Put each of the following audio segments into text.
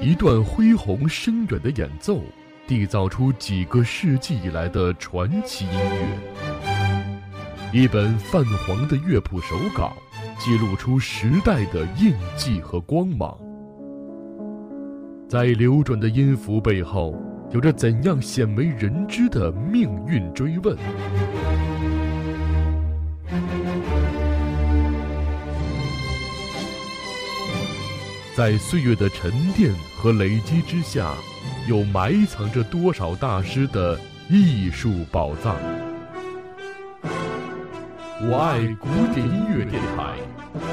一段恢宏深远的演奏，缔造出几个世纪以来的传奇音乐。一本泛黄的乐谱手稿，记录出时代的印记和光芒。在流转的音符背后，有着怎样鲜为人知的命运追问？在岁月的沉淀和累积之下，又埋藏着多少大师的艺术宝藏？我爱古典音乐电台，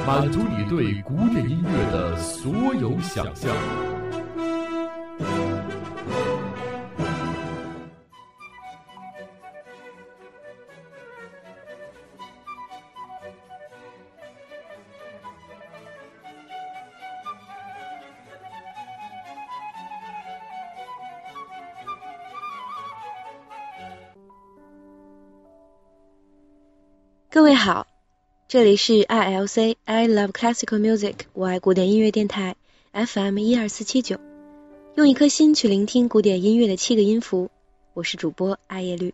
满足你对古典音乐的所有想象。各位好，这里是 I L C I Love Classical Music，我爱古典音乐电台 F M 一二四七九，用一颗心去聆听古典音乐的七个音符，我是主播艾叶绿。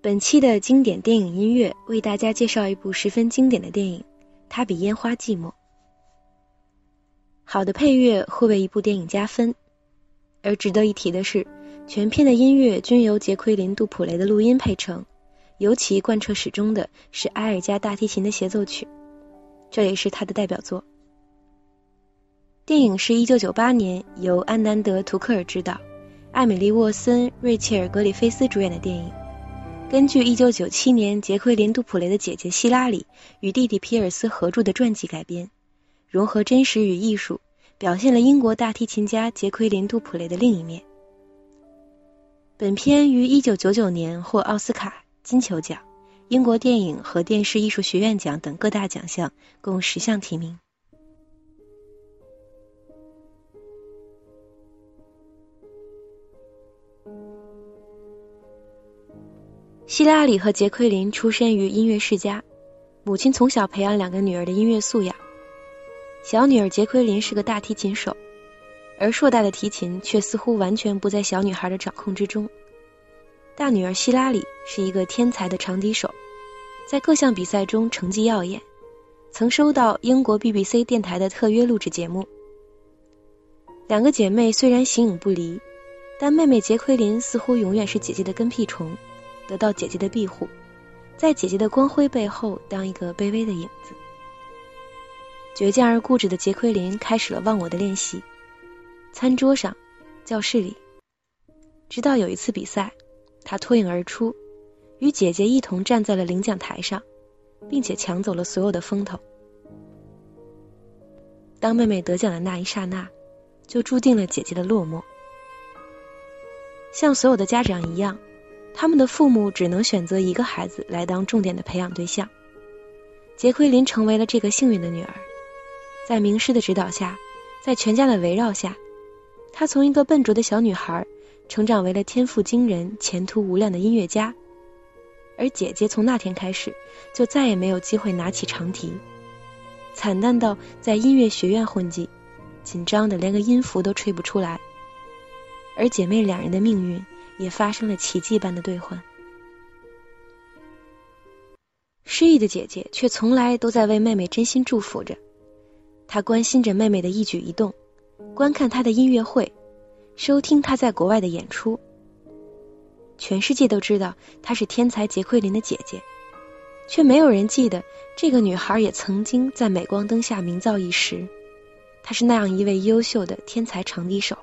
本期的经典电影音乐为大家介绍一部十分经典的电影，《它比烟花寂寞》。好的配乐会为一部电影加分，而值得一提的是。全片的音乐均由杰奎琳·杜普雷的录音配成，尤其贯彻始终的是埃尔加大提琴的协奏曲，这也是他的代表作。电影是一九九八年由安南德·图克尔执导，艾米丽·沃森、瑞切尔·格里菲斯主演的电影，根据一九九七年杰奎琳·杜普雷的姐姐希拉里与弟弟皮尔斯合著的传记改编，融合真实与艺术，表现了英国大提琴家杰奎琳·杜普雷的另一面。本片于一九九九年获奥斯卡、金球奖、英国电影和电视艺术学院奖等各大奖项，共十项提名。希拉里和杰奎琳出身于音乐世家，母亲从小培养两个女儿的音乐素养。小女儿杰奎琳是个大提琴手。而硕大的提琴却似乎完全不在小女孩的掌控之中。大女儿希拉里是一个天才的长笛手，在各项比赛中成绩耀眼，曾收到英国 BBC 电台的特约录制节目。两个姐妹虽然形影不离，但妹妹杰奎琳似乎永远是姐姐的跟屁虫，得到姐姐的庇护，在姐姐的光辉背后当一个卑微的影子。倔强而固执的杰奎琳开始了忘我的练习。餐桌上，教室里，直到有一次比赛，他脱颖而出，与姐姐一同站在了领奖台上，并且抢走了所有的风头。当妹妹得奖的那一刹那，就注定了姐姐的落寞。像所有的家长一样，他们的父母只能选择一个孩子来当重点的培养对象。杰奎琳成为了这个幸运的女儿，在名师的指导下，在全家的围绕下。她从一个笨拙的小女孩，成长为了天赋惊人、前途无量的音乐家。而姐姐从那天开始，就再也没有机会拿起长笛，惨淡到在音乐学院混迹，紧张的连个音符都吹不出来。而姐妹两人的命运也发生了奇迹般的兑换。失意的姐姐却从来都在为妹妹真心祝福着，她关心着妹妹的一举一动。观看他的音乐会，收听他在国外的演出。全世界都知道她是天才杰奎琳的姐姐，却没有人记得这个女孩也曾经在镁光灯下名噪一时。她是那样一位优秀的天才长笛手。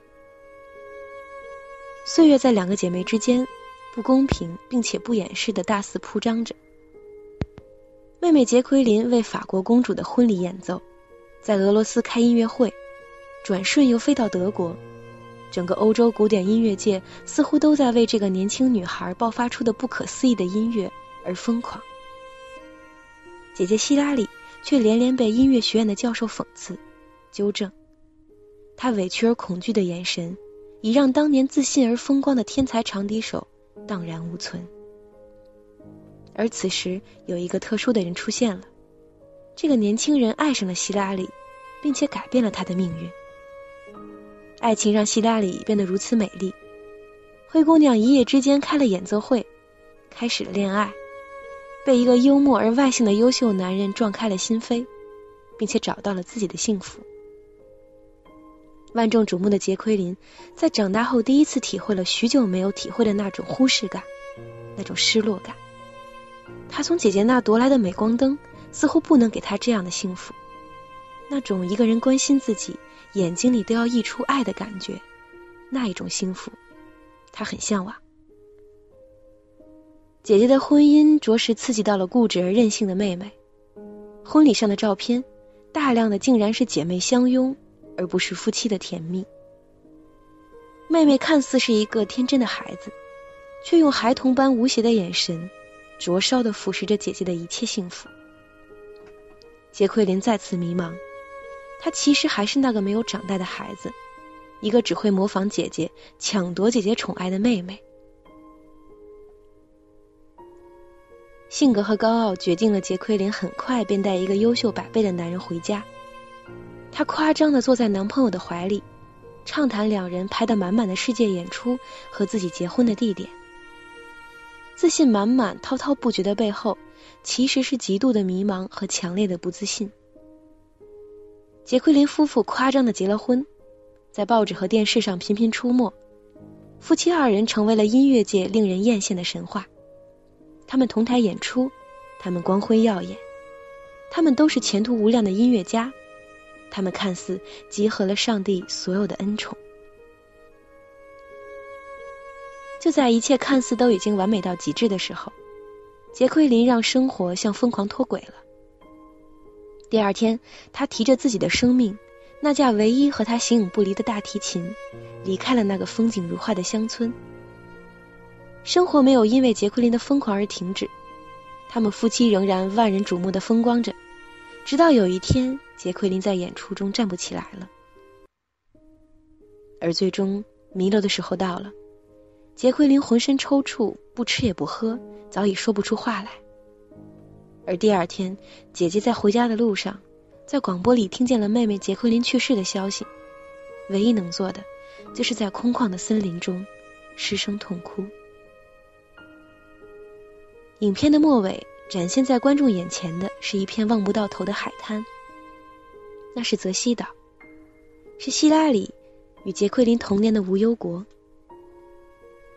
岁月在两个姐妹之间不公平，并且不掩饰的大肆铺张着。妹妹杰奎琳为法国公主的婚礼演奏，在俄罗斯开音乐会。转瞬又飞到德国，整个欧洲古典音乐界似乎都在为这个年轻女孩爆发出的不可思议的音乐而疯狂。姐姐希拉里却连连被音乐学院的教授讽刺、纠正，她委屈而恐惧的眼神，已让当年自信而风光的天才长笛手荡然无存。而此时，有一个特殊的人出现了。这个年轻人爱上了希拉里，并且改变了他的命运。爱情让希拉里变得如此美丽。灰姑娘一夜之间开了演奏会，开始了恋爱，被一个幽默而外向的优秀男人撞开了心扉，并且找到了自己的幸福。万众瞩目的杰奎琳，在长大后第一次体会了许久没有体会的那种忽视感，那种失落感。她从姐姐那夺来的镁光灯，似乎不能给她这样的幸福。那种一个人关心自己，眼睛里都要溢出爱的感觉，那一种幸福，她很向往。姐姐的婚姻着实刺激到了固执而任性的妹妹。婚礼上的照片，大量的竟然是姐妹相拥。而不是夫妻的甜蜜。妹妹看似是一个天真的孩子，却用孩童般无邪的眼神，灼烧的腐蚀着姐姐的一切幸福。杰奎琳再次迷茫，她其实还是那个没有长大的孩子，一个只会模仿姐姐、抢夺姐姐宠爱的妹妹。性格和高傲决定了杰奎琳很快便带一个优秀百倍的男人回家。她夸张的坐在男朋友的怀里，畅谈两人拍的满满的世界演出和自己结婚的地点。自信满满、滔滔不绝的背后，其实是极度的迷茫和强烈的不自信。杰奎琳夫妇夸张的结了婚，在报纸和电视上频频出没，夫妻二人成为了音乐界令人艳羡的神话。他们同台演出，他们光辉耀眼，他们都是前途无量的音乐家。他们看似集合了上帝所有的恩宠，就在一切看似都已经完美到极致的时候，杰奎琳让生活像疯狂脱轨了。第二天，他提着自己的生命，那架唯一和他形影不离的大提琴，离开了那个风景如画的乡村。生活没有因为杰奎琳的疯狂而停止，他们夫妻仍然万人瞩目的风光着。直到有一天，杰奎琳在演出中站不起来了，而最终弥留的时候到了。杰奎琳浑身抽搐，不吃也不喝，早已说不出话来。而第二天，姐姐在回家的路上，在广播里听见了妹妹杰奎琳去世的消息，唯一能做的，就是在空旷的森林中失声痛哭。影片的末尾。展现在观众眼前的是一片望不到头的海滩，那是泽西岛，是希拉里与杰奎琳童年的无忧国。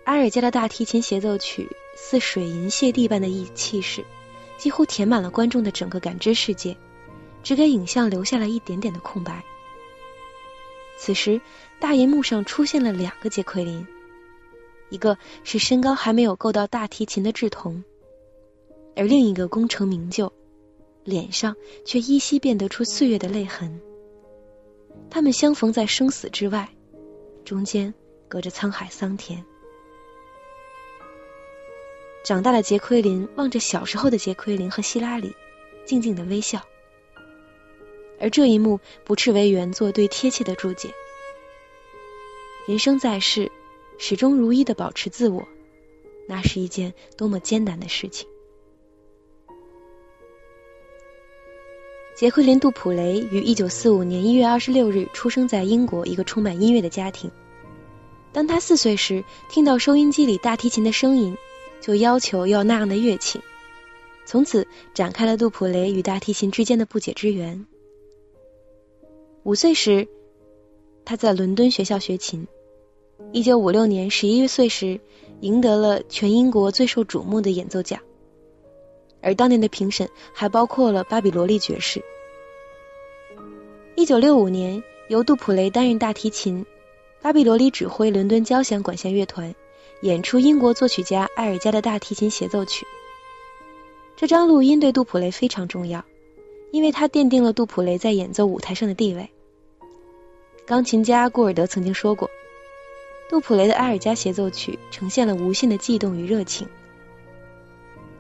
阿尔加的大提琴协奏曲似水银泻地般的意气势，几乎填满了观众的整个感知世界，只给影像留下了一点点的空白。此时，大银幕上出现了两个杰奎琳，一个是身高还没有够到大提琴的稚童。而另一个功成名就，脸上却依稀辨得出岁月的泪痕。他们相逢在生死之外，中间隔着沧海桑田。长大的杰奎琳望着小时候的杰奎琳和希拉里，静静的微笑。而这一幕不啻为原作对贴切的注解：人生在世，始终如一的保持自我，那是一件多么艰难的事情。杰奎琳·杜普雷于一九四五年一月二十六日出生在英国一个充满音乐的家庭。当他四岁时，听到收音机里大提琴的声音，就要求要那样的乐器，从此展开了杜普雷与大提琴之间的不解之缘。五岁时，他在伦敦学校学琴。一九五六年十一岁时，赢得了全英国最受瞩目的演奏奖。而当年的评审还包括了巴比罗利爵士。一九六五年，由杜普雷担任大提琴，巴比罗利指挥伦敦交响管弦乐团演出英国作曲家埃尔加的大提琴协奏曲。这张录音对杜普雷非常重要，因为它奠定了杜普雷在演奏舞台上的地位。钢琴家顾尔德曾经说过，杜普雷的埃尔加协奏曲呈现了无限的悸动与热情。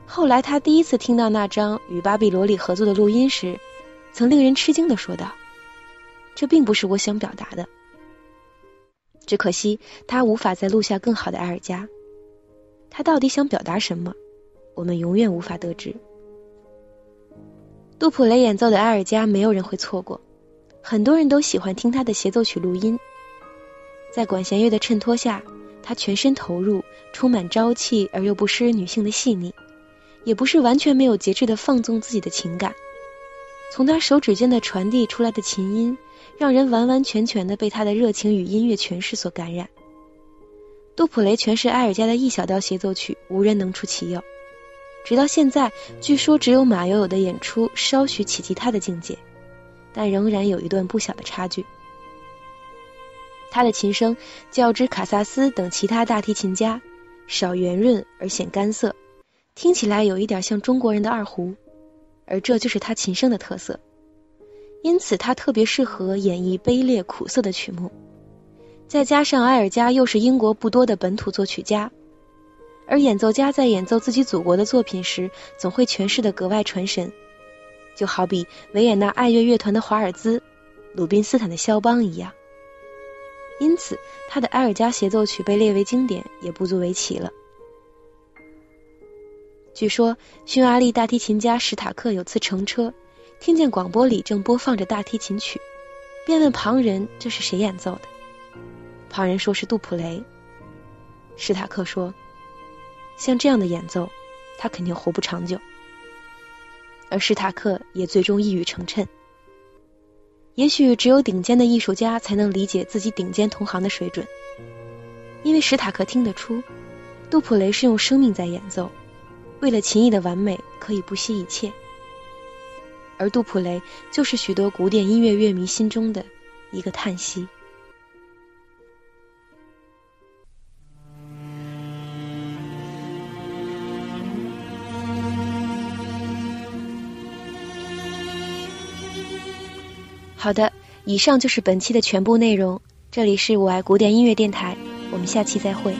后来，他第一次听到那张与巴比罗里合作的录音时，曾令人吃惊的说道：“这并不是我想表达的。”只可惜他无法再录下更好的埃尔加。他到底想表达什么，我们永远无法得知。杜普雷演奏的《埃尔加》，没有人会错过，很多人都喜欢听他的协奏曲录音。在管弦乐的衬托下，他全身投入，充满朝气而又不失女性的细腻，也不是完全没有节制的放纵自己的情感。从他手指间的传递出来的琴音，让人完完全全的被他的热情与音乐诠释所感染。杜普雷诠释埃尔加的一小调协奏曲，无人能出其右。直到现在，据说只有马友友的演出稍许企及他的境界，但仍然有一段不小的差距。他的琴声较之卡萨斯等其他大提琴家，少圆润而显干涩，听起来有一点像中国人的二胡，而这就是他琴声的特色。因此，他特别适合演绎卑劣苦涩的曲目。再加上埃尔加又是英国不多的本土作曲家。而演奏家在演奏自己祖国的作品时，总会诠释的格外传神，就好比维也纳爱乐乐团的华尔兹、鲁宾斯坦的肖邦一样。因此，他的埃尔加协奏曲被列为经典也不足为奇了。据说，匈牙利大提琴家史塔克有次乘车，听见广播里正播放着大提琴曲，便问旁人这是谁演奏的。旁人说是杜普雷。史塔克说。像这样的演奏，他肯定活不长久。而史塔克也最终一语成谶。也许只有顶尖的艺术家才能理解自己顶尖同行的水准，因为史塔克听得出，杜普雷是用生命在演奏，为了琴艺的完美可以不惜一切。而杜普雷就是许多古典音乐乐迷心中的一个叹息。好的，以上就是本期的全部内容。这里是我爱古典音乐电台，我们下期再会。